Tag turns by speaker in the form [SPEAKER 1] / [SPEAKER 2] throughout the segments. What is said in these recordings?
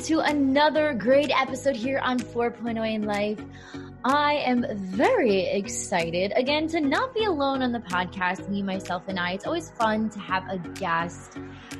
[SPEAKER 1] welcome to another great episode here on 4.0 in Life. I am very excited again to not be alone on the podcast, me, myself, and I. It's always fun to have a guest,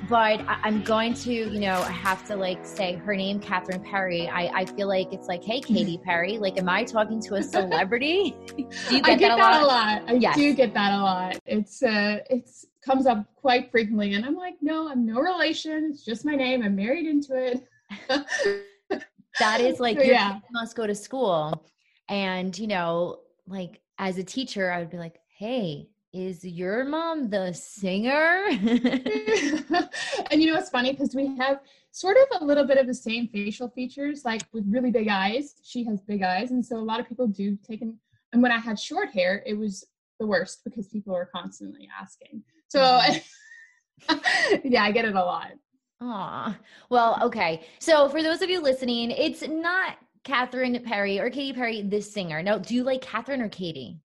[SPEAKER 1] but I- am going to, you know, I have to like say her name, Catherine Perry. I, I feel like it's like, hey, Katy Perry. Like, am I talking to a celebrity?
[SPEAKER 2] do you get, I get that, a, that lot? a lot? I yes. do get that a lot. It's uh, it's comes up quite frequently. And I'm like, no, I'm no relation. It's just my name. I'm married into it.
[SPEAKER 1] That is like, yeah. must go to school. And, you know, like as a teacher, I would be like, hey, is your mom the singer?
[SPEAKER 2] and you know, it's funny because we have sort of a little bit of the same facial features, like with really big eyes. She has big eyes. And so a lot of people do take an, and when I had short hair, it was the worst because people were constantly asking. So mm-hmm. yeah, I get it a lot.
[SPEAKER 1] Aw. Well, okay. So for those of you listening, it's not Catherine Perry or Katy Perry, this singer. No, do you like Catherine or Katy?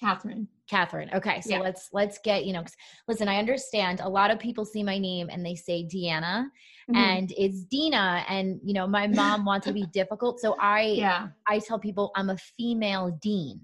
[SPEAKER 2] Catherine.
[SPEAKER 1] Catherine. Okay, so yeah. let's let's get you know. Listen, I understand. A lot of people see my name and they say Deanna, mm-hmm. and it's Dina. And you know, my mom wants to be difficult, so I yeah I tell people I'm a female Dean.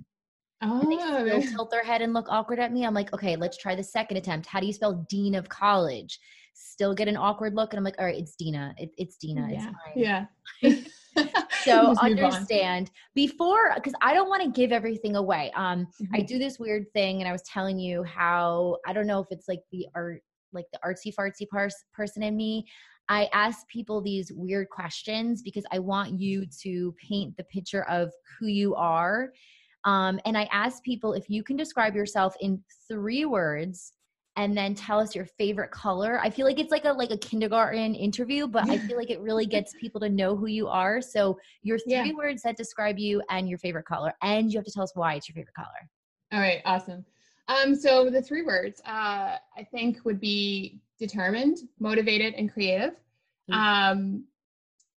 [SPEAKER 1] Oh. And they still oh. tilt their head and look awkward at me. I'm like, okay, let's try the second attempt. How do you spell Dean of College? Still get an awkward look, and I'm like, all right, it's Dina. It, it's Dina.
[SPEAKER 2] Yeah. It's
[SPEAKER 1] yeah. so understand before because I don't want to give everything away. Um, mm-hmm. I do this weird thing, and I was telling you how I don't know if it's like the art, like the artsy fartsy pers- person in me. I ask people these weird questions because I want you to paint the picture of who you are um, and I ask people if you can describe yourself in three words and then tell us your favorite color. I feel like it's like a like a kindergarten interview, but I feel like it really gets people to know who you are. So your three yeah. words that describe you and your favorite color, and you have to tell us why it's your favorite color.
[SPEAKER 2] All right, awesome. Um, so the three words uh, I think would be determined, motivated, and creative. Mm-hmm. Um,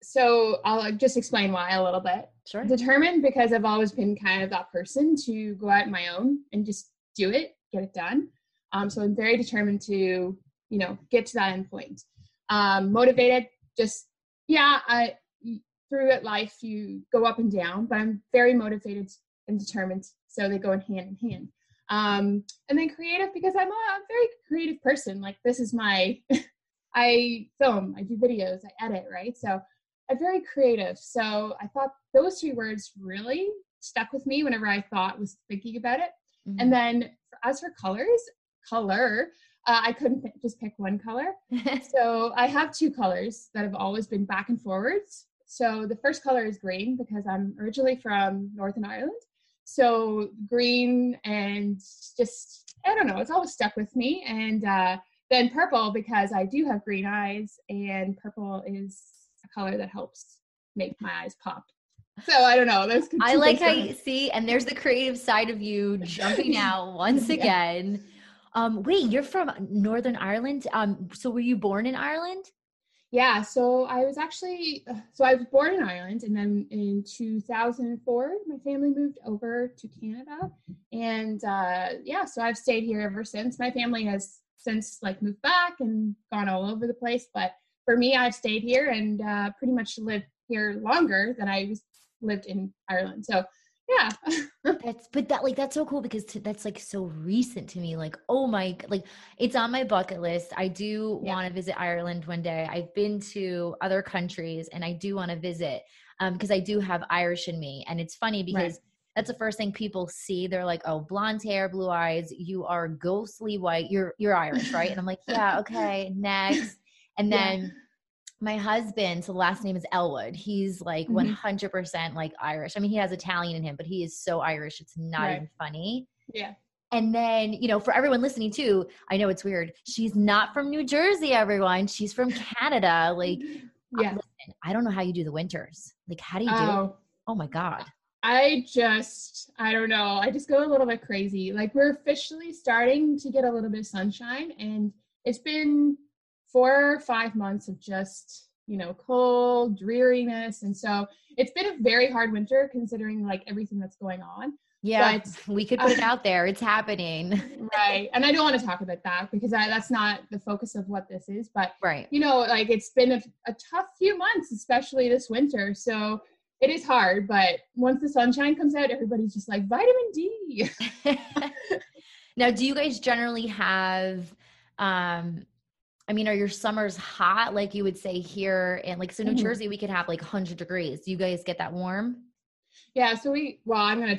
[SPEAKER 2] so I'll just explain why a little bit.
[SPEAKER 1] Sure.
[SPEAKER 2] Determined because I've always been kind of that person to go out on my own and just do it, get it done. Um, so I'm very determined to, you know, get to that end point. Um, motivated, just yeah, I through it life you go up and down, but I'm very motivated and determined, so they go in hand in hand. Um, and then creative because I'm a very creative person. Like this is my, I film, I do videos, I edit, right? So I'm very creative. So I thought those three words really stuck with me whenever I thought was thinking about it. Mm-hmm. And then as for colors, color, uh, I couldn't p- just pick one color. so I have two colors that have always been back and forwards. So the first color is green because I'm originally from Northern Ireland. So green and just, I don't know, it's always stuck with me. And uh, then purple because I do have green eyes and purple is a color that helps make my eyes pop. So I don't know. There's
[SPEAKER 1] I like how you see, and there's the creative side of you jumping out once again. Um, wait, you're from Northern Ireland. Um, so were you born in Ireland?
[SPEAKER 2] Yeah, so I was actually so I was born in Ireland, and then in 2004, my family moved over to Canada, and uh, yeah, so I've stayed here ever since. My family has since like moved back and gone all over the place, but for me, I've stayed here and uh, pretty much lived here longer than I was lived in Ireland. So yeah.
[SPEAKER 1] that's but that like that's so cool because t- that's like so recent to me. Like oh my like it's on my bucket list. I do yeah. want to visit Ireland one day. I've been to other countries and I do want to visit um because I do have Irish in me. And it's funny because. Right that's the first thing people see. They're like, "Oh, blonde hair, blue eyes. You are ghostly white. You're you're Irish, right?" And I'm like, "Yeah, okay, next." And then yeah. My husband, so the last name is Elwood. He's like mm-hmm. 100% like Irish. I mean, he has Italian in him, but he is so Irish. It's not right. even funny.
[SPEAKER 2] Yeah.
[SPEAKER 1] And then, you know, for everyone listening too, I know it's weird. She's not from New Jersey, everyone. She's from Canada. Like, yeah. Listen, I don't know how you do the winters. Like, how do you do oh. it? Oh my God.
[SPEAKER 2] I just, I don't know. I just go a little bit crazy. Like, we're officially starting to get a little bit of sunshine, and it's been four or five months of just you know cold dreariness and so it's been a very hard winter considering like everything that's going on
[SPEAKER 1] Yeah, but, we could put it out there. It's happening.
[SPEAKER 2] right. And I don't want to talk about that because I, that's not the focus of what this is. But,
[SPEAKER 1] right.
[SPEAKER 2] you know, like it's been a, a tough few months, especially this winter. So it is hard. But once the sunshine comes out, everybody's just like, vitamin D.
[SPEAKER 1] now, do you guys generally have, um, I mean, are your summers hot like you would say here? And like, so New mm-hmm. Jersey, we could have like 100 degrees. Do you guys get that warm?
[SPEAKER 2] Yeah, so we well, I'm gonna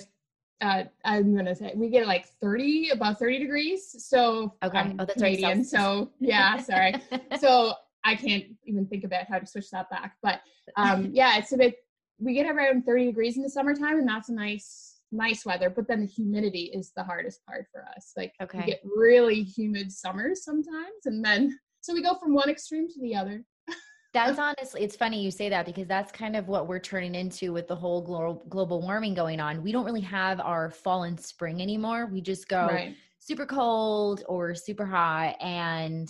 [SPEAKER 2] uh, I'm gonna say we get like 30, about 30 degrees. So
[SPEAKER 1] okay,
[SPEAKER 2] I'm oh, that's Canadian. Right, so yeah, sorry. so I can't even think about how to switch that back. But um, yeah, it's a bit. We get around 30 degrees in the summertime, and that's a nice, nice weather. But then the humidity is the hardest part for us. Like okay. we get really humid summers sometimes, and then so we go from one extreme to the other.
[SPEAKER 1] That's honestly, it's funny you say that because that's kind of what we're turning into with the whole global global warming going on. We don't really have our fall and spring anymore. We just go right. super cold or super hot and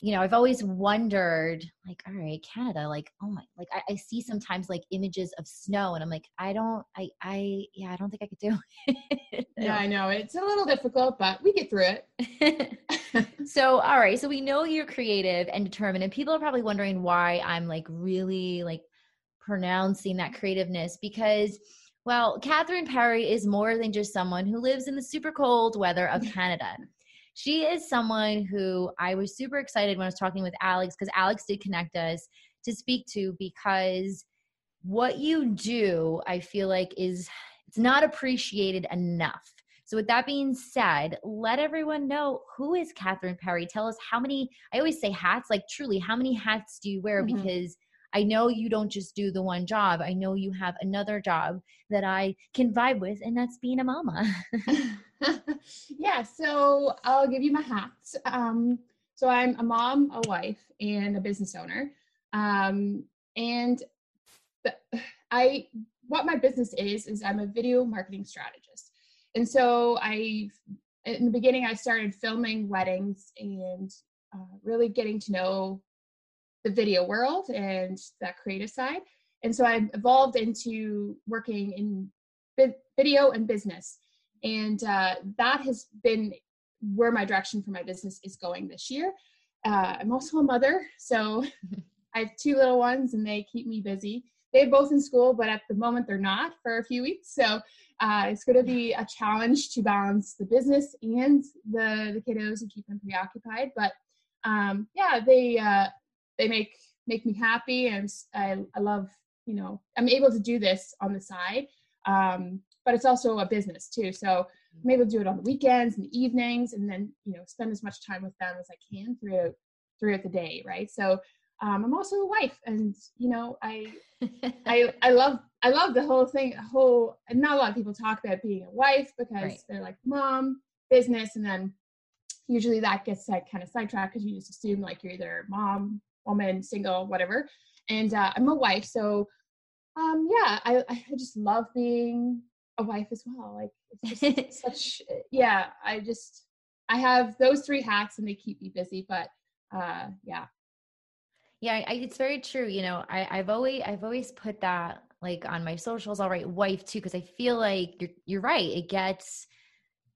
[SPEAKER 1] you know, I've always wondered, like, all right, Canada, like, oh my, like, I, I, see sometimes like images of snow, and I'm like, I don't, I, I, yeah, I don't think I could do
[SPEAKER 2] it. yeah, I know it's a little difficult, but we get through
[SPEAKER 1] it. so, all right, so we know you're creative and determined, and people are probably wondering why I'm like really like pronouncing that creativeness because. Well, Catherine Perry is more than just someone who lives in the super cold weather of Canada she is someone who I was super excited when I was talking with Alex because Alex did connect us to speak to because what you do, I feel like is it's not appreciated enough. So with that being said, let everyone know who is Catherine Perry. Tell us how many I always say hats, like truly, how many hats do you wear? Mm-hmm. Because I know you don't just do the one job. I know you have another job that I can vibe with, and that's being a mama.
[SPEAKER 2] yeah, so I'll give you my hats. Um, so I'm a mom, a wife, and a business owner. Um, and the, I, what my business is, is I'm a video marketing strategist. And so I, in the beginning, I started filming weddings and uh, really getting to know the video world and that creative side. And so I evolved into working in video and business. And uh, that has been where my direction for my business is going this year. Uh, I'm also a mother, so I have two little ones and they keep me busy. They're both in school, but at the moment they're not for a few weeks. So uh, it's going to be a challenge to balance the business and the, the kiddos and keep them preoccupied. But um, yeah, they uh, they make make me happy and I, I love you know i'm able to do this on the side um, but it's also a business too so i'm able to do it on the weekends and the evenings and then you know spend as much time with them as i can throughout throughout the day right so um, i'm also a wife and you know i i i love i love the whole thing whole and not a lot of people talk about being a wife because right. they're like mom business and then usually that gets like kind of sidetracked because you just assume like you're either mom woman, single, whatever. And uh, I'm a wife, so um, yeah, I, I just love being a wife as well. Like it's just such, yeah. I just I have those three hats, and they keep me busy. But uh, yeah,
[SPEAKER 1] yeah, I, it's very true. You know, I, I've always I've always put that like on my socials. I'll write wife too because I feel like you're you're right. It gets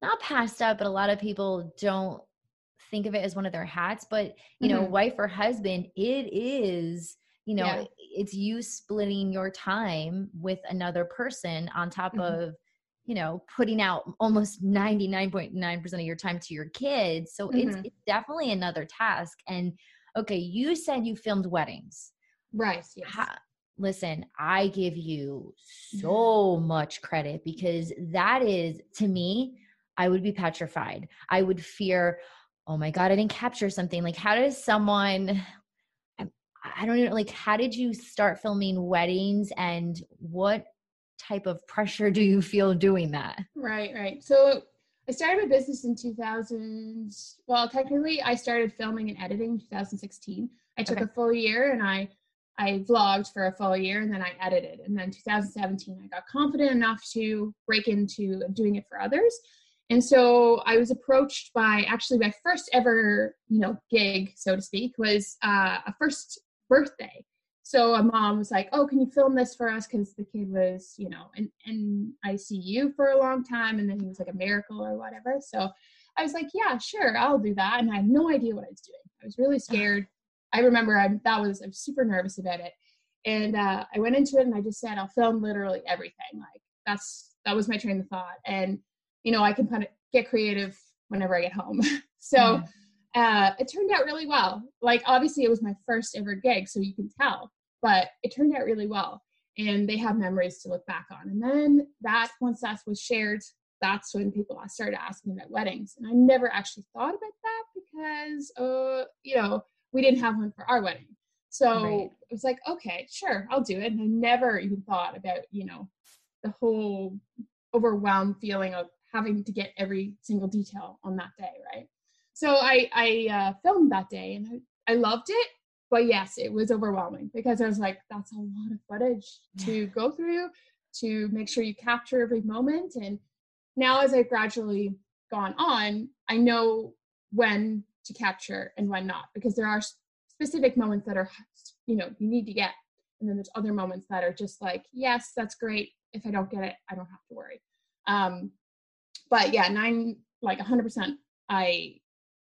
[SPEAKER 1] not passed up, but a lot of people don't think of it as one of their hats but you mm-hmm. know wife or husband it is you know yeah. it's you splitting your time with another person on top mm-hmm. of you know putting out almost 99.9% of your time to your kids so mm-hmm. it's, it's definitely another task and okay you said you filmed weddings
[SPEAKER 2] right yes.
[SPEAKER 1] listen i give you so much credit because that is to me i would be petrified i would fear oh my god i didn't capture something like how does someone i don't know like how did you start filming weddings and what type of pressure do you feel doing that?
[SPEAKER 2] Right right. So i started my business in 2000 well technically i started filming and editing in 2016 i took okay. a full year and i i vlogged for a full year and then i edited. And then 2017 i got confident enough to break into doing it for others. And so I was approached by actually my first ever, you know, gig, so to speak, was uh, a first birthday. so a mom was like, "Oh, can you film this for us?" Because the kid was, you know, in, in ICU for a long time, and then he was like a miracle or whatever. So I was like, "Yeah, sure, I'll do that." And I had no idea what I was doing. I was really scared. I remember I, that was I was super nervous about it, and uh, I went into it and I just said, "I'll film literally everything." Like that's that was my train of thought, and you know, I can kind of get creative whenever I get home. so. Mm-hmm uh, it turned out really well. Like obviously it was my first ever gig, so you can tell, but it turned out really well. And they have memories to look back on. And then that once that was shared, that's when people started asking about weddings. And I never actually thought about that because uh, you know, we didn't have one for our wedding. So right. it was like, okay, sure, I'll do it. And I never even thought about, you know, the whole overwhelmed feeling of having to get every single detail on that day, right? So I I uh, filmed that day and I, I loved it, but yes, it was overwhelming because I was like, that's a lot of footage to go through to make sure you capture every moment. And now as I've gradually gone on, I know when to capture and when not because there are specific moments that are you know you need to get and then there's other moments that are just like yes that's great. If i don't get it i don't have to worry. Um but yeah nine like 100% i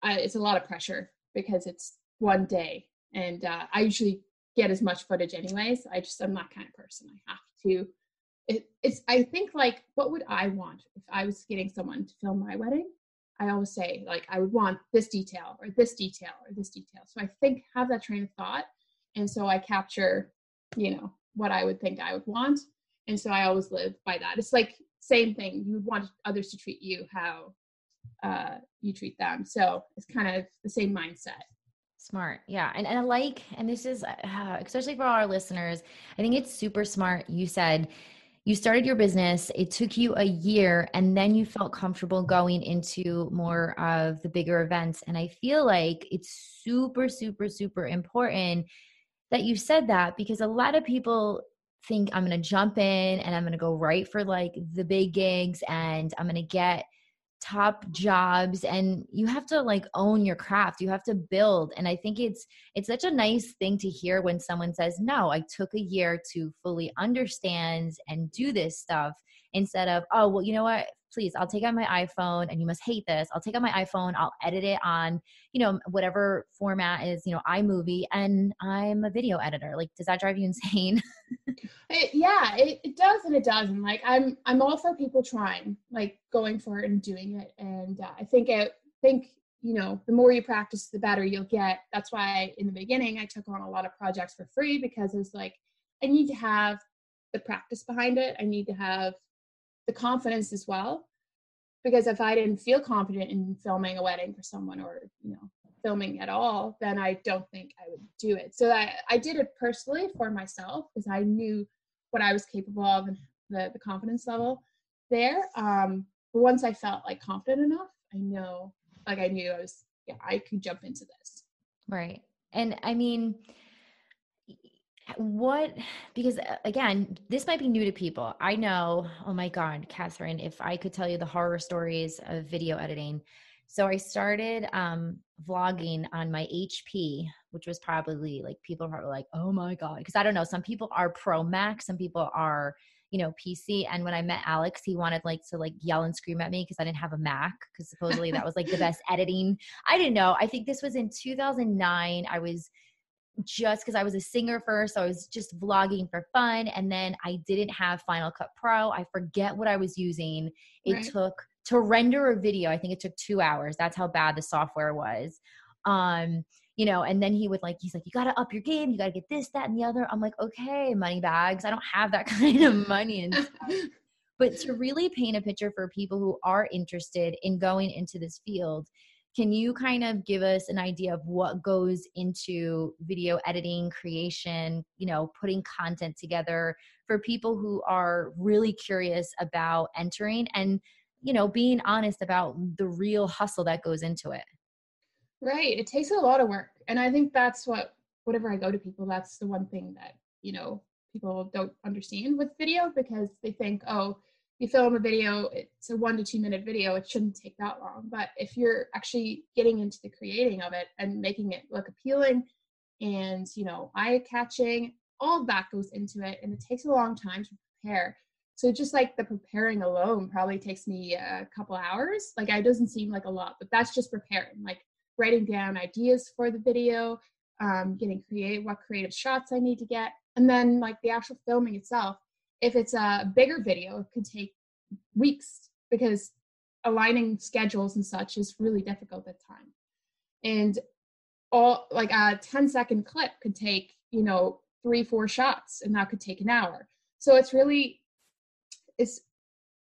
[SPEAKER 2] I, it's a lot of pressure because it's one day, and uh, I usually get as much footage anyways. I just I'm that kind of person. I have to. It, it's I think like what would I want if I was getting someone to film my wedding? I always say like I would want this detail or this detail or this detail. So I think have that train of thought, and so I capture, you know, what I would think I would want, and so I always live by that. It's like same thing. You would want others to treat you how uh, you treat them. So it's kind of the same mindset.
[SPEAKER 1] Smart. Yeah. And, and I like, and this is, uh, especially for all our listeners, I think it's super smart. You said you started your business, it took you a year, and then you felt comfortable going into more of the bigger events. And I feel like it's super, super, super important that you said that because a lot of people think I'm going to jump in and I'm going to go right for like the big gigs and I'm going to get top jobs and you have to like own your craft you have to build and i think it's it's such a nice thing to hear when someone says no i took a year to fully understand and do this stuff instead of oh well you know what? Please i'll take out my iphone and you must hate this. I'll take out my iphone i'll edit it on you know whatever format is you know imovie and i'm a video editor. Like does that drive you insane?
[SPEAKER 2] It, yeah it, it does and it doesn't. Like i'm i'm all for people trying like going for it and doing it and uh, i think it think you know the more you practice the better you'll get. That's why in the beginning i took on a lot of projects for free because it was like i need to have the practice behind it. I need to have the confidence as well. Because if i didn't feel confident in filming a wedding for someone or you know filming at all then i don't think i would do it. So i, I did it personally for myself because i knew what i was capable of and the, the confidence level there. Um but once i felt like confident enough i know like i knew i was yeah i could jump into this.
[SPEAKER 1] Right. And i mean what because uh, again this might be new to people. I know oh my god catherine if i could tell you the horror stories of video editing. So i started um vlogging on my hp which was probably like people are like oh my god because i don't know some people are pro mac some people are you know pc and when i met alex he wanted like to like yell and scream at me because i didn't have a mac because supposedly that was like the best editing. I didn't know. I think this was in 2009 i was just because I was a singer first. So I was just vlogging for fun. And then I didn't have Final Cut Pro. I forget what I was using. It right. took to render a video, I think it took two hours. That's how bad the software was. Um, you know, and then he would like, he's like, you got to up your game. You got to get this, that, and the other. I'm like, okay, money bags. I don't have that kind of money. And but to really paint a picture for people who are interested in going into this field, can you kind of give us an idea of what goes into video editing, creation, you know, putting content together for people who are really curious about entering and, you know, being honest about the real hustle that goes into it?
[SPEAKER 2] Right. It takes a lot of work. And I think that's what, whatever I go to people, that's the one thing that, you know, people don't understand with video because they think, oh, you film a video, it's a one to two minute video, it shouldn't take that long. But if you're actually getting into the creating of it and making it look appealing and, you know, eye catching, all of that goes into it and it takes a long time to prepare so just like the preparing alone probably takes me a couple hours like it doesn't seem like a lot but that's just preparing like writing down ideas for the video um, getting creative what creative shots i need to get and then like the actual filming itself if it's a bigger video it could take weeks because aligning schedules and such is really difficult at times and all like a 10 second clip could take you know three four shots and that could take an hour. So it's really it's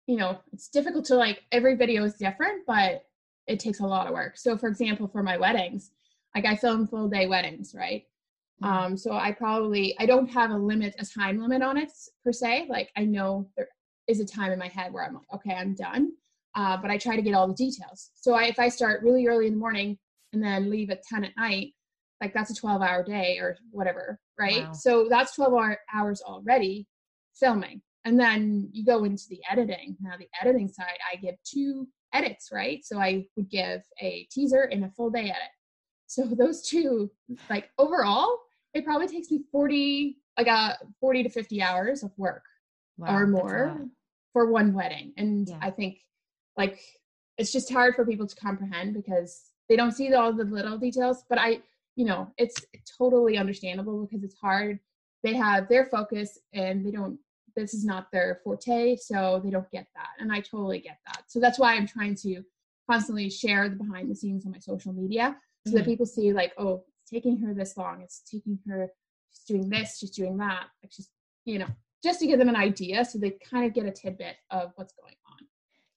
[SPEAKER 2] you know it's difficult to like every video is different but it takes a lot of work. So for example for my weddings like i film full day weddings right. Um so i probably i don't have a limit a time limit on it per se. Like i know there is a time in my head where i'm like okay i'm done. Uh, but i try to get all the details. So I, if i start really early in the morning and then leave at 10 at night like that's a 12 hour day or whatever right? Wow. so that's 12 hour, hours already filming. And then you go into the editing. Now the editing side i give two edits right? So i would give a teaser and a full day edit so those two like overall it probably takes me 40 like a uh, 40 to 50 hours of work wow, or more for one wedding. And yeah. i think like it's just hard for people to comprehend because they don't see all the little details but i you know it's totally understandable because it's hard. They have their focus and they don't this is not their forte so they don't get that and i totally get that. So that's why i'm trying to constantly share the behind the scenes on my social media so that hmm. people see like oh it's taking her this long it's taking her she's doing this she's doing that like she's you know just to give them an idea so they kind of get a tidbit of what's going on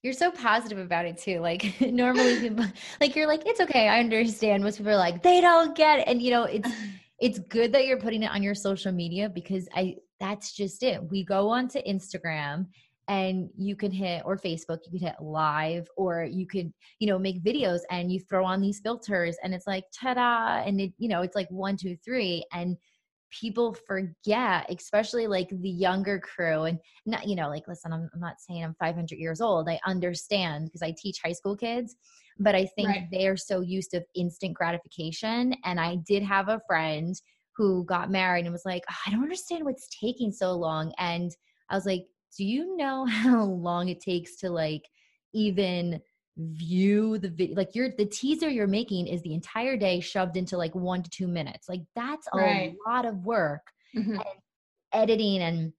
[SPEAKER 1] you're so positive about it too. Like normally people like you're like, it's okay, I understand. Most people are like, they don't get it. And you know, it's it's good that you're putting it on your social media because I that's just it. We go onto Instagram and you can hit or Facebook, you can hit live or you could, you know, make videos and you throw on these filters and it's like ta-da and it, you know, it's like one, two, three. And people forget, especially like the younger crew. And not, you know, like, listen, I'm, I'm not saying I'm 500 years old. I understand because I teach high school kids, but I think right. they are so used to instant gratification. And I did have a friend who got married and was like, oh, I don't understand what's taking so long. And I was like, do you know how long it takes to like even view the video like you're the teaser you're making is the entire day shoved into like one to two minutes like that's a right. lot of work mm-hmm. and editing and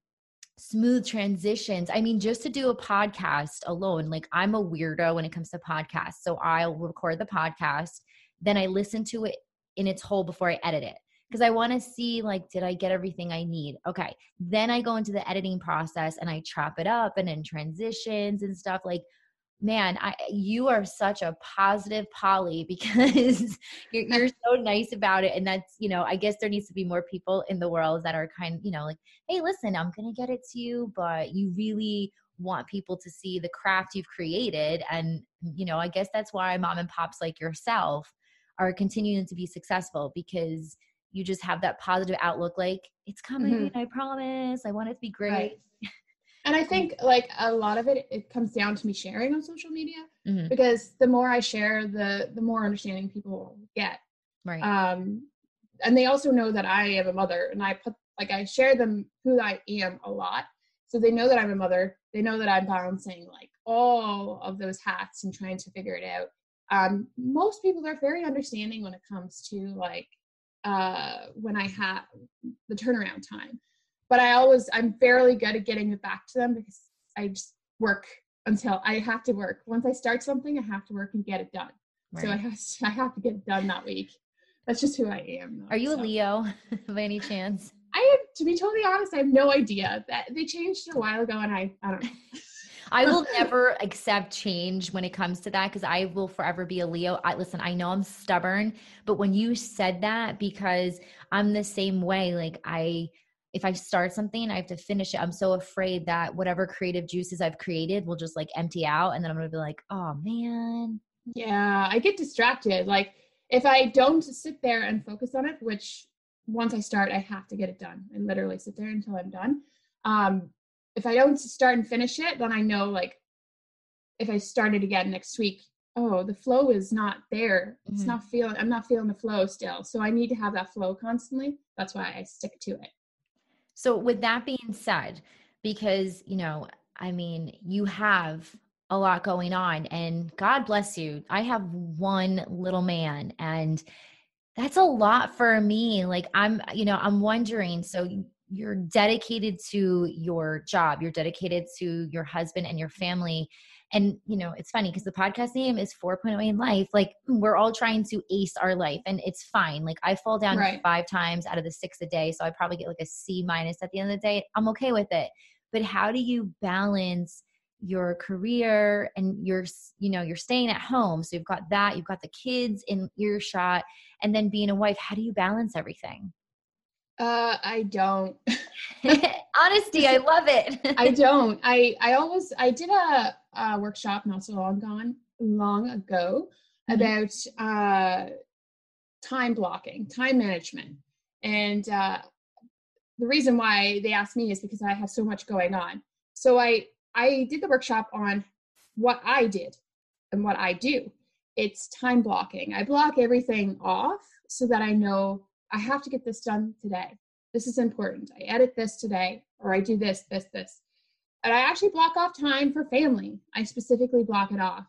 [SPEAKER 1] smooth transitions i mean just to do a podcast alone like i'm a weirdo when it comes to podcasts so i'll record the podcast then i listen to it in its whole before i edit it because I want to see like, did I get everything I need? Okay. Then I go into the editing process and I chop it up and in transitions and stuff. Like man, I, you are such a positive Polly because you're, you're so nice about it. And that's, you know, I guess there needs to be more people in the world that are kind, you know, like, hey, listen, I'm going to get it to you, but you really want people to see the craft you've created. And, you know, I guess that's why mom and pops like yourself are continuing to be successful because you just have that positive outlook like it's coming mm-hmm. i promise. I want it to be great. Right.
[SPEAKER 2] And i think like a lot of it it comes down to me sharing on social media mm-hmm. because the more i share the the more understanding people get.
[SPEAKER 1] Right.
[SPEAKER 2] Um and they also know that i am a mother and i put like i share them who i am a lot. So they know that i'm a mother. They know that i'm balancing like all of those hats and trying to figure it out. Um most people are very understanding when it comes to like uh when i have the turnaround time but I always I'm fairly good at getting it back to them because I just work until I have to work. Once I start something, I have to work and get it done. Right. So I have to, I have to get it done that week. That's just who I am.
[SPEAKER 1] Though, Are you so. a Leo by any chance?
[SPEAKER 2] I have to be totally honest, I have no idea. That they changed it a while ago and I I don't know.
[SPEAKER 1] I will never accept change when it comes to that because I will forever be a Leo. I listen, I know I'm stubborn, but when you said that, because I'm the same way, like I if I start something, I have to finish it. I'm so afraid that whatever creative juices I've created will just like empty out. And then I'm to be like, oh man.
[SPEAKER 2] Yeah, I get distracted. Like if I don't sit there and focus on it, which once I start, I have to get it done and literally sit there until I'm done. Um, if I don't start and finish it, then I know like if I start it again next week, oh, the flow is not there. It's mm-hmm. not feeling, I'm not feeling the flow still. So I need to have that flow constantly. That's why I stick to it.
[SPEAKER 1] So, with that being said, because, you know, I mean, you have a lot going on and God bless you. I have one little man and that's a lot for me. Like I'm, you know, I'm wondering so you're dedicated to your job, you're dedicated to your husband and your family. And, you know, it's funny because the podcast name is 4.0 in life. Like, mm, we're all trying to ace our life, and it's fine. Like, I fall down right. five times out of the six a day. So I probably get like a C minus at the end of the day. I'm okay with it. But how do you balance your career and you're you know you're staying at home so you've got that you've got the kids in earshot and then being a wife how do you balance everything
[SPEAKER 2] uh i don't
[SPEAKER 1] honesty i love it
[SPEAKER 2] i don't i i always i did a, a workshop not so long gone long ago mm-hmm. about uh time blocking time management and uh the reason why they asked me is because i have so much going on so i I did the workshop on what I did and what I do. It's time blocking. I block everything off so that I know I have to get this done today. This is important. I edit this today, or I do this, this, this. And I actually block off time for family. I specifically block it off.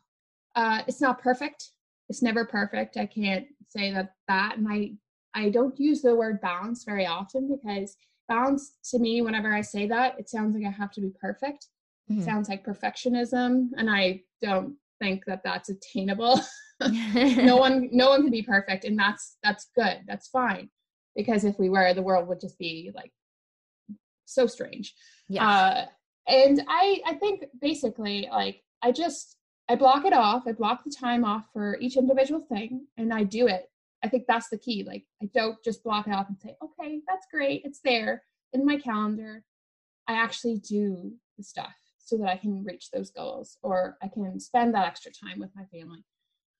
[SPEAKER 2] Uh, it's not perfect. It's never perfect. I can't say that that. And I, I don't use the word balance very often because balance to me, whenever I say that, it sounds like I have to be perfect mm-hmm. sounds like perfectionism and i don't think that that's attainable no one no one can be perfect and that's that's good that's fine because if we were the world would just be like so strange. Yeah uh, and i i think basically like i just i block it off i block the time off for each individual thing and i do it. I think that's the key like i don't just block it off and say okay that's great it's there in my calendar. I actually do the stuff so that I can reach those goals or I can spend that extra time with my family.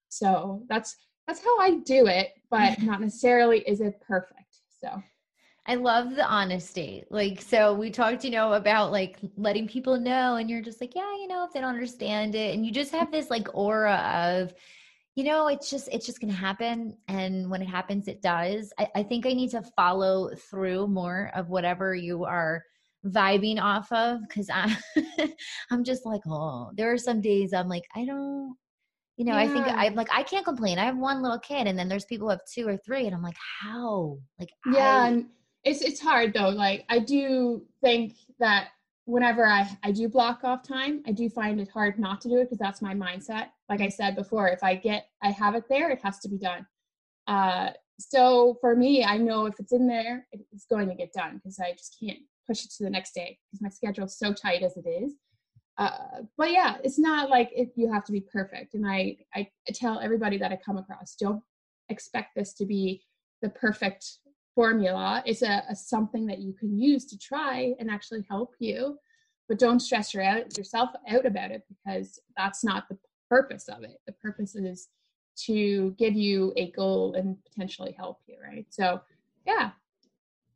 [SPEAKER 2] So that's that's how I do it, but not necessarily is it perfect. So
[SPEAKER 1] I love the honesty. Like, so we talked, you know, about like letting people know, and you're just like, yeah, you know, if they don't understand it, and you just have this like aura of, you know, it's just it's just gonna happen, and when it happens, it does. I, I think I need to follow through more of whatever you are vibing off of because I I'm just like, oh, there are some days I'm like, I don't, you know, yeah. I think I'm like, I can't complain. I have one little kid, and then there's people who have two or three, and I'm like, how? Like,
[SPEAKER 2] yeah, I, and it's it's hard though. Like, I do think that whenever I I do block off time, I do find it hard not to do it because that's my mindset. Like I said before, if I get I have it there, it has to be done. Uh, so for me, I know if it's in there, it's going to get done because I just can't push it to the next day because my schedule's so tight as it is. Uh, but yeah, it's not like if you have to be perfect. And I, I tell everybody that I come across, don't expect this to be the perfect formula. It's a, a something that you can use to try and actually help you, but don't stress your out, yourself out about it because that's not the purpose of it. The purpose is to give you a goal and potentially help you, right? So yeah,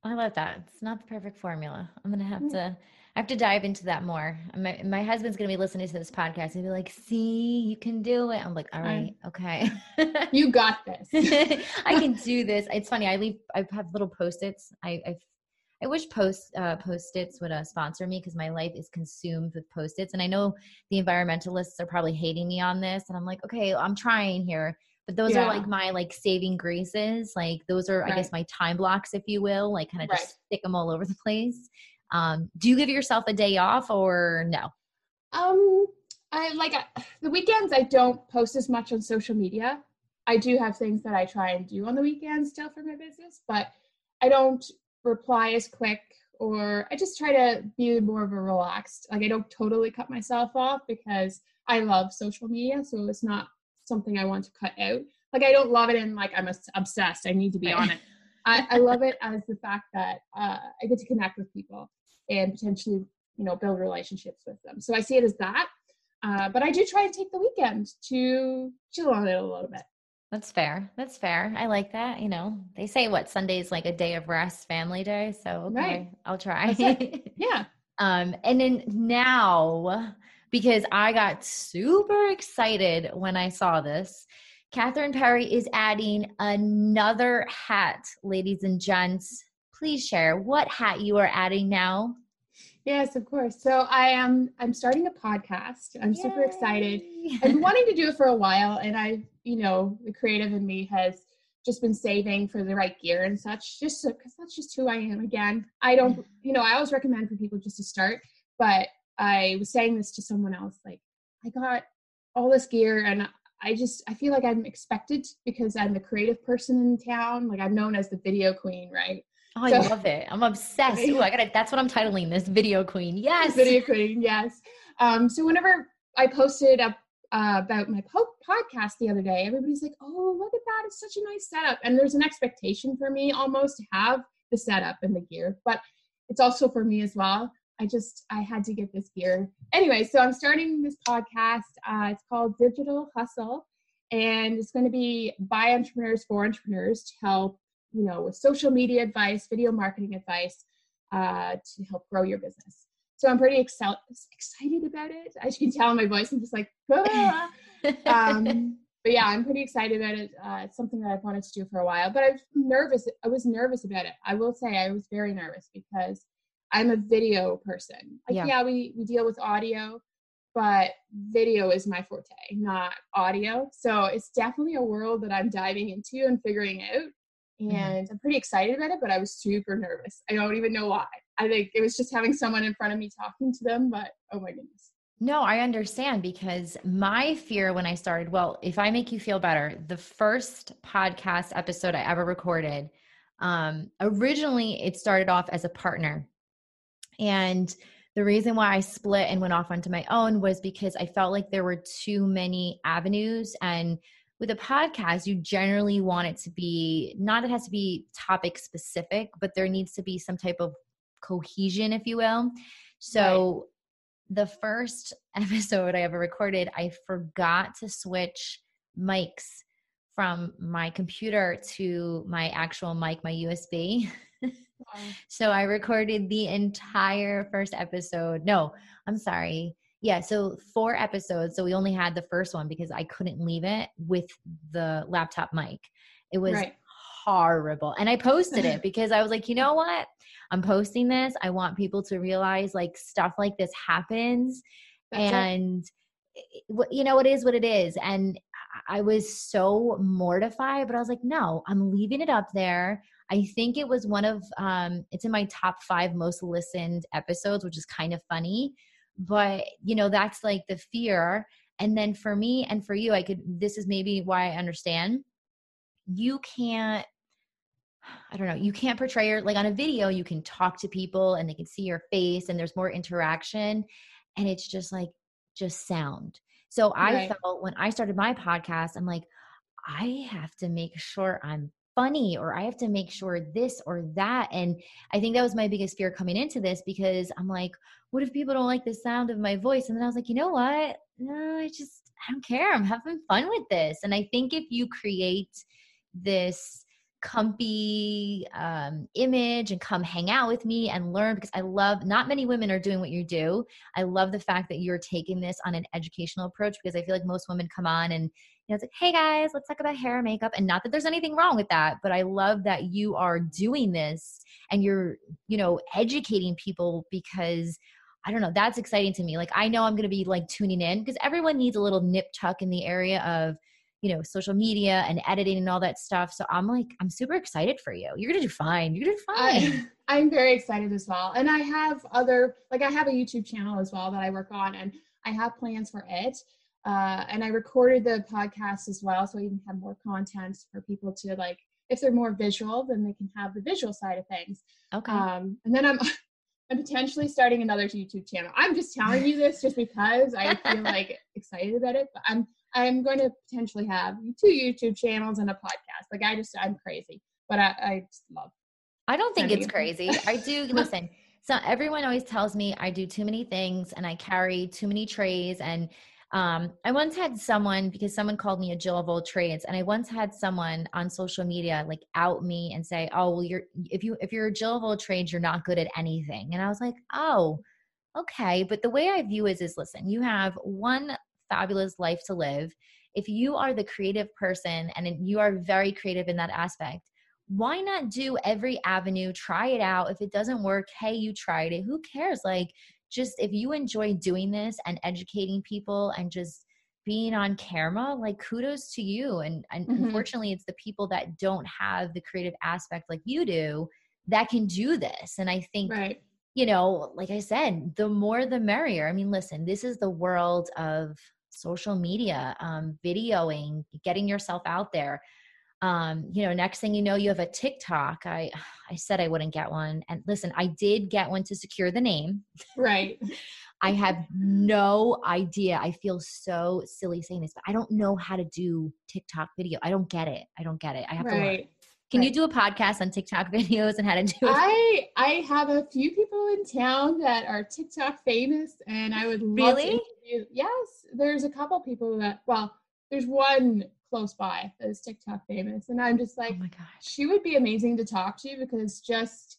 [SPEAKER 1] I love that. It's not the perfect formula. I'm gonna have mm. to. I have to dive into that more. My my husband's gonna be listening to this podcast and be like, "See, you can do it." I'm like, "All right, okay."
[SPEAKER 2] you got this.
[SPEAKER 1] I can do this. It's funny. I leave. I have little post-its. I I, I wish post uh, post-its would uh, sponsor me because my life is consumed with post-its, and I know the environmentalists are probably hating me on this. And I'm like, okay, I'm trying here but those yeah. are like my like saving graces like those are right. i guess my time blocks if you will like kind of right. just stick them all over the place um do you give yourself a day off or no
[SPEAKER 2] um i like I, the weekends i don't post as much on social media i do have things that i try and do on the weekends still for my business but i don't reply as quick or i just try to be more of a relaxed like i don't totally cut myself off because i love social media so it's not something I want to cut out. Like I don't love it and like I'm obsessed. I need to be on it. I, I love it as the fact that uh, I get to connect with people and potentially, you know, build relationships with them. So I see it as that. Uh, but I do try to take the weekend to chill on it a little bit.
[SPEAKER 1] That's fair. That's fair. I like that. You know, they say what Sunday's like a day of rest, family day. So okay, right. I'll try.
[SPEAKER 2] yeah.
[SPEAKER 1] um, and then now because I got super excited when I saw this. Catherine Perry is adding another hat, ladies and gents. Please share what hat you are adding now.
[SPEAKER 2] Yes, of course. So I am I'm starting a podcast. I'm Yay. super excited. I've been wanting to do it for a while and I, you know, the creative in me has just been saving for the right gear and such just because that's just who i am again i don't mm-hmm. you know i always recommend for people just to start but i was saying this to someone else like i got all this gear and i just i feel like i'm expected because i'm the creative person in town like i'm known as the video queen right
[SPEAKER 1] Oh, so, I love it. I'm obsessed. Ooh, I gotta that's what I'm titling this video queen. Yes.
[SPEAKER 2] Video queen, yes. Um, so whenever I posted up uh, about my po- podcast the other day, everybody's like, "Oh, look at that! It's such a nice setup." And there's an expectation for me almost to have the setup and the gear, but it's also for me as well. I just I had to get this gear anyway. So I'm starting this podcast. Uh, it's called Digital Hustle, and it's going to be by entrepreneurs for entrepreneurs to help you know with social media advice, video marketing advice, uh, to help grow your business. So I'm pretty excel- excited about it. As you can tell in my voice, I'm just like, ah. um, but yeah, I'm pretty excited about it. Uh, it's something that I've wanted to do for a while, but I'm nervous. I was nervous about it. I will say I was very nervous because I'm a video person. Like, yeah, yeah we, we deal with audio, but video is my forte, not audio. So it's definitely a world that I'm diving into and figuring out. Mm-hmm. And mm-hmm. I'm pretty excited about it, but I was super nervous. I don't even know why. I think it was just having someone in front of me talking to them, but oh my goodness.
[SPEAKER 1] No, I understand because my fear when I started, well, if I make you feel better, the first podcast episode I ever recorded, um, originally it started off as a partner. And the reason why I split and went off onto my own was because I felt like there were too many avenues. And with a podcast, you generally want it to be not, it has to be topic specific, but there needs to be some type of cohesion, if you will. So, right. the first episode I ever recorded, I forgot to switch mics from my computer to my actual mic, my USB. so I recorded the entire first episode. No, I'm sorry. Yeah, so four episodes. So we only had the first one because I couldn't leave it with the laptop mic. It was right. horrible. And I posted it because I was like, you know what? I'm posting this. I want people to realize like stuff like this happens. That's and it. you know, it is what it is. And I was so mortified, but I was like, no, I'm leaving it up there. I think it was one of um it's in my top 5 most listened episodes, which is kind of funny. But, you know, that's like the fear. And then for me and for you, I could this is maybe why I understand. You can't I don't know, you can't portray your like on a video, you can talk to people and they can see your face and there's more interaction and it's just like just sound. So I right. felt when I started my podcast, I'm like, I have to make sure I'm funny or I have to make sure this or that. And I think that was my biggest fear coming into this because I'm like, what if people don't like the sound of my voice? And then I was like, you know what? No, I just, I don't care. I'm having fun with this. And I think if you create this, comfy um, image and come hang out with me and learn because I love not many women are doing what you do. I love the fact that you're taking this on an educational approach because I feel like most women come on and you know it's like, hey guys, let's talk about hair and makeup. And not that there's anything wrong with that, but I love that you are doing this and you're, you know, educating people because I don't know, that's exciting to me. Like I know I'm gonna be like tuning in because everyone needs a little nip tuck in the area of you know social media and editing and all that stuff so i'm like i'm super excited for you. You're gonna do fine you're gonna do fine.
[SPEAKER 2] I, i'm very excited as well and i have other like i have a youtube channel as well that i work on and i have plans for it uh, and i recorded the podcast as well so we can have more content for people to like if they're more visual then they can have the visual side of things. Okay. Um, and then i'm I'm potentially starting another YouTube channel. I'm just telling you this just because I feel like excited about it. But I'm I'm going to potentially have two YouTube channels and a podcast. Like I just, I'm crazy, but I, I just love.
[SPEAKER 1] I don't think it's crazy. I do listen. So everyone always tells me I do too many things and I carry too many trays. And um, I once had someone because someone called me a Jill of all trades, and I once had someone on social media like out me and say, "Oh, well, you're if you if you're a Jill of all trades, you're not good at anything." And I was like, "Oh." okay but the way i view is is listen you have one fabulous life to live, if you are the creative person and you are very creative in that aspect, why not do every avenue try it out if it doesn't work hey you tried it who cares like just if you enjoy doing this and educating people and just being on camera like kudos to you and, and mm-hmm. unfortunately it's the people that don't have the creative aspect like you do that can do this and i think right. you know like i said the more the merrier i mean listen this is the world of social media um, videoing getting yourself out there um, you know next thing you know you have a tiktok i i said i wouldn't get one and listen i did get one to secure the name
[SPEAKER 2] right
[SPEAKER 1] I have no idea. I feel so silly saying this, but I don't know how to do TikTok video. I don't get it. I don't get it. I have right. to learn. Can right. you do a podcast on TikTok videos and how to do it?
[SPEAKER 2] I I have a few people in town that are TikTok famous, and I would love really? Yes, there's a couple people that. Well, there's one close by that is TikTok famous, and I'm just like, oh my gosh, she would be amazing to talk to because just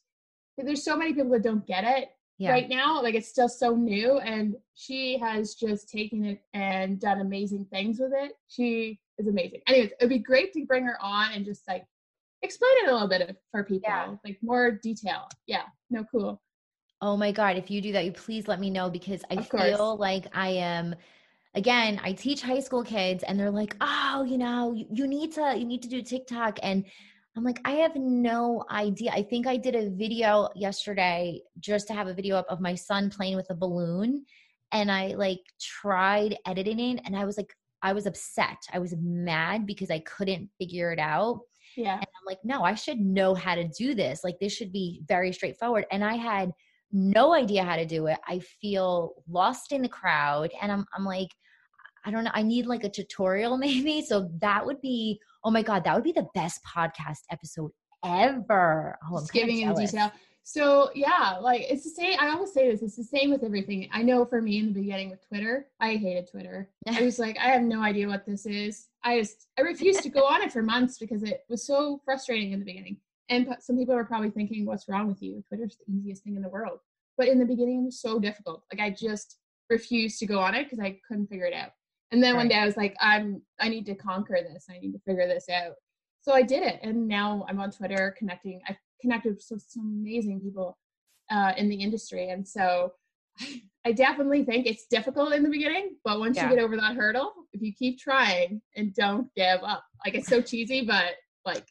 [SPEAKER 2] there's so many people that don't get it yeah. right now. Like it's still so new, and she has just taken it and done amazing things with it. She is amazing. Anyways, it'd be great to bring her on and just like explain it a little bit for people, yeah. like more detail. Yeah, no, cool.
[SPEAKER 1] Oh my God, if you do that, you please let me know because I feel like I am again, I teach high school kids and they're like, oh, you know, you, you need to, you need to do TikTok. And I'm like, I have no idea. I think I did a video yesterday just to have a video up of my son playing with a balloon. And I like tried editing it and I was like, I was upset. I was mad because I couldn't figure it out.
[SPEAKER 2] Yeah.
[SPEAKER 1] And I'm like, no, I should know how to do this. Like, this should be very straightforward. And I had no idea how to do it. I feel lost in the crowd. And I'm, I'm like, I don't know. I need like a tutorial maybe. So that would be, oh my God, that would be the best podcast episode ever. Oh,
[SPEAKER 2] I'm giving in detail. So yeah, like it's the same. I always say this. It's the same with everything. I know for me in the beginning with Twitter, I hated Twitter. I was like, I have no idea what this is. I just I refused to go on it for months because it was so frustrating in the beginning. And some people are probably thinking, "What's wrong with you? Twitter's the easiest thing in the world." But in the beginning, it was so difficult. Like I just refused to go on it because I couldn't figure it out. And then right. one day I was like, I'm I need to conquer this. I need to figure this out. So I did it, and now I'm on Twitter connecting. I've connected with some, some amazing people uh, in the industry, and so I definitely think it's difficult in the beginning, but once yeah. you get over that hurdle, if you keep trying and don't give up, like it's so cheesy, but like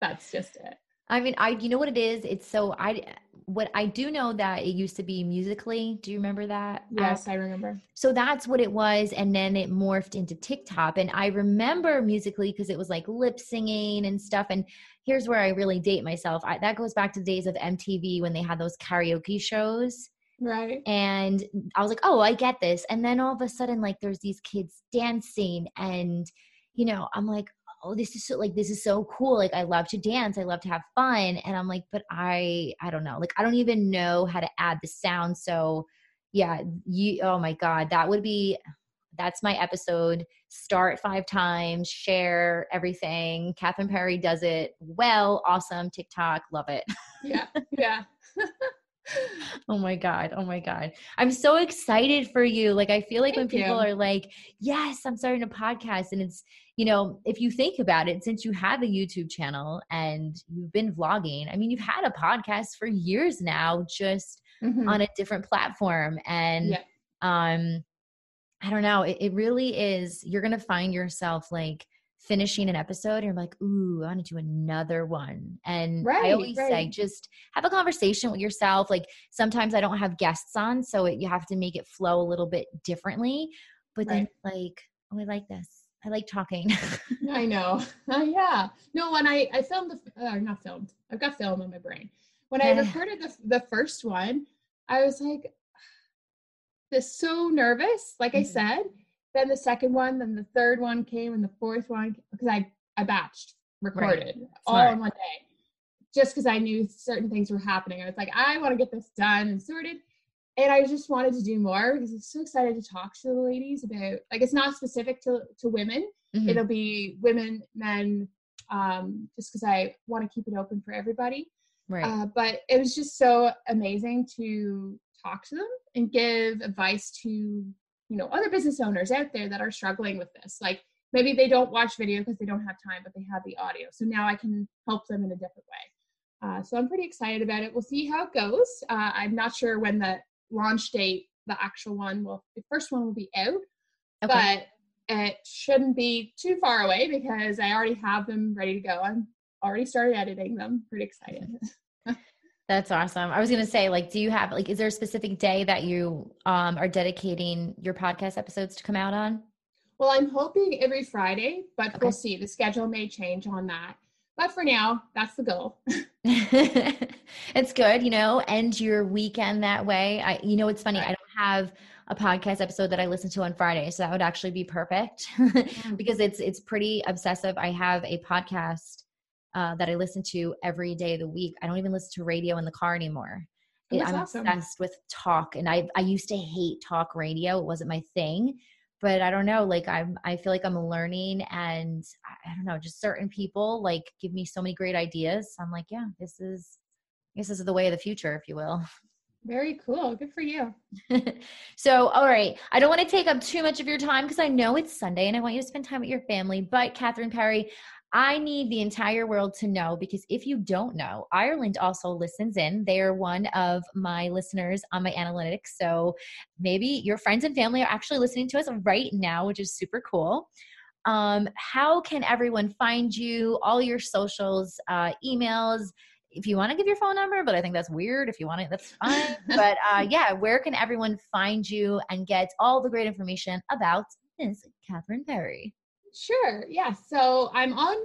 [SPEAKER 2] that's just it.
[SPEAKER 1] I mean, I you know what it is? It's so I what I do know that it used to be Musical.ly. Do you remember that?
[SPEAKER 2] Yes, I remember.
[SPEAKER 1] So that's what it was, and then it morphed into TikTok. And I remember Musical.ly because it was like lip singing and stuff. And here's where I really date myself. I, that goes back to the days of MTV when they had those karaoke shows.
[SPEAKER 2] Right.
[SPEAKER 1] And I was like, oh, I get this. And then all of a sudden, like, there's these kids dancing, and you know, I'm like, oh this is so like this is so cool like i love to dance i love to have fun and i'm like but i i don't know like i don't even know how to add the sound so yeah you oh my god that would be that's my episode start five times share everything catherine perry does it well awesome tiktok love it
[SPEAKER 2] yeah yeah
[SPEAKER 1] oh my god oh my god i'm so excited for you like i feel like Thank when people you. are like yes i'm starting a podcast and it's you know if you think about it since you have a youtube channel and you've been vlogging i mean you've had a podcast for years now just mm-hmm. on a different platform and yeah. um i don't know it, it really is you're gonna find yourself like finishing an episode and you're like, ooh, I want to do another one. And right, I always right. say, just have a conversation with yourself. Like sometimes I don't have guests on, so it, you have to make it flow a little bit differently. But right. then, like, oh, I like this. I like talking.
[SPEAKER 2] I know. Uh, yeah. No, when I I filmed the uh, not filmed. I've got film in my brain. When I recorded the the first one, I was like, this so nervous. Like mm-hmm. I said, then the second one, then the third one came, and the fourth one because I I batched recorded right. all in one day, just because I knew certain things were happening. I was like, I want to get this done and sorted, and I just wanted to do more because I'm so excited to talk to the ladies about like it's not specific to to women. Mm-hmm. It'll be women, men, um, just because I want to keep it open for everybody.
[SPEAKER 1] Right.
[SPEAKER 2] Uh, but it was just so amazing to talk to them and give advice to you know other business owners out there that are struggling with this like maybe they don't watch video because they don't have time, but they have the audio. So now I can help them in a different way. Uh, so I'm pretty excited about it. We'll see how it goes. Uh, I'm not sure when the launch date, the actual one will, the first one will be out, okay. but it shouldn't be too far away because I already have them ready to go. I'm already started editing them. Pretty excited.
[SPEAKER 1] That's awesome. I was going to say, like, do you have, like, is there a specific day that you um, are dedicating your podcast episodes to come out on?
[SPEAKER 2] Well, I'm hoping every Friday, but okay. we'll see. The schedule may change on that. But for now, that's the goal.
[SPEAKER 1] it's good, you know, end your weekend that way. I, you know, it's funny. Right. I don't have a podcast episode that I listen to on Friday, so that would actually be perfect because it's it's pretty obsessive. I have a podcast uh, that I listen to every day of the week. I don't even listen to radio in the car anymore. Oh, I'm awesome. obsessed with talk, and I I used to hate talk radio. It wasn't my thing, but I don't know. Like I'm, I feel like I'm learning, and I don't know. Just certain people like give me so many great ideas. I'm like, yeah, this is, I guess this is the way of the future, if you will.
[SPEAKER 2] Very cool. Good for you.
[SPEAKER 1] so, all right. I don't want to take up too much of your time because I know it's Sunday and I want you to spend time with your family. But, Catherine Perry, I need the entire world to know because if you don't know, Ireland also listens in. They are one of my listeners on my analytics. So maybe your friends and family are actually listening to us right now, which is super cool. Um, how can everyone find you? All your socials, uh, emails. If you want to give your phone number, but I think that's weird. If you want it, that's fine. but uh, yeah, where can everyone find you and get all the great information about Miss Catherine Perry?
[SPEAKER 2] Sure. Yeah. So I'm on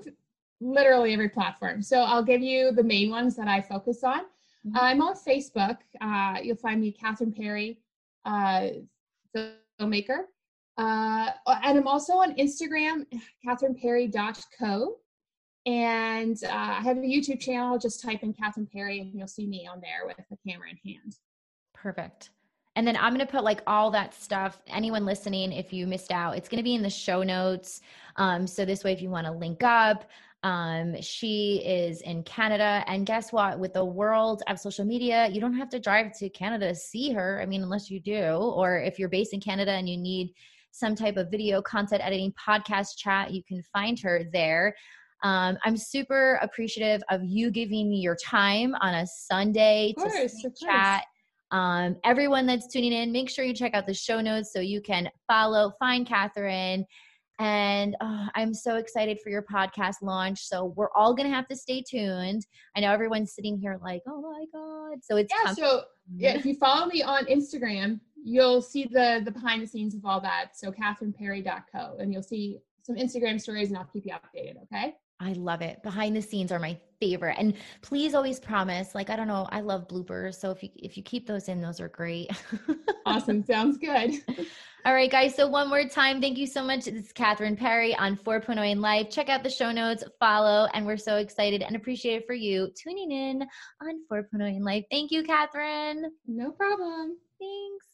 [SPEAKER 2] literally every platform. So I'll give you the main ones that I focus on. Mm-hmm. I'm on Facebook. Uh, you'll find me Catherine Perry, uh, filmmaker. Uh, and I'm also on Instagram, catherineperry.co. And uh, I have a YouTube channel. Just type in Catherine Perry and you'll see me on there with a camera in hand.
[SPEAKER 1] Perfect. And then I'm going to put like all that stuff. Anyone listening, if you missed out, it's going to be in the show notes. Um, so this way, if you want to link up, um, she is in Canada. And guess what? With the world of social media, you don't have to drive to Canada to see her. I mean, unless you do, or if you're based in Canada and you need some type of video content editing, podcast chat, you can find her there. Um, I'm super appreciative of you giving me your time on a Sunday course, to chat. Um, everyone that's tuning in, make sure you check out the show notes so you can follow, find Catherine. And oh, I'm so excited for your podcast launch. So we're all going to have to stay tuned. I know everyone's sitting here like, oh my God. So it's
[SPEAKER 2] yeah. So yeah, if you follow me on Instagram, you'll see the the behind the scenes of all that. So catherineperry.co and you'll see some Instagram stories and I'll keep you updated. Okay.
[SPEAKER 1] I love it. Behind the scenes are my favorite. And please always promise, like I don't know, I love bloopers. So if you if you keep those in, those are great.
[SPEAKER 2] awesome. Sounds good.
[SPEAKER 1] All right, guys. So one more time, thank you so much. This is Catherine Perry on 4.0 in Life. Check out the show notes, follow, and we're so excited and appreciate it for you tuning in on 4.0 in Life. Thank you, Catherine.
[SPEAKER 2] No problem.
[SPEAKER 1] Thanks.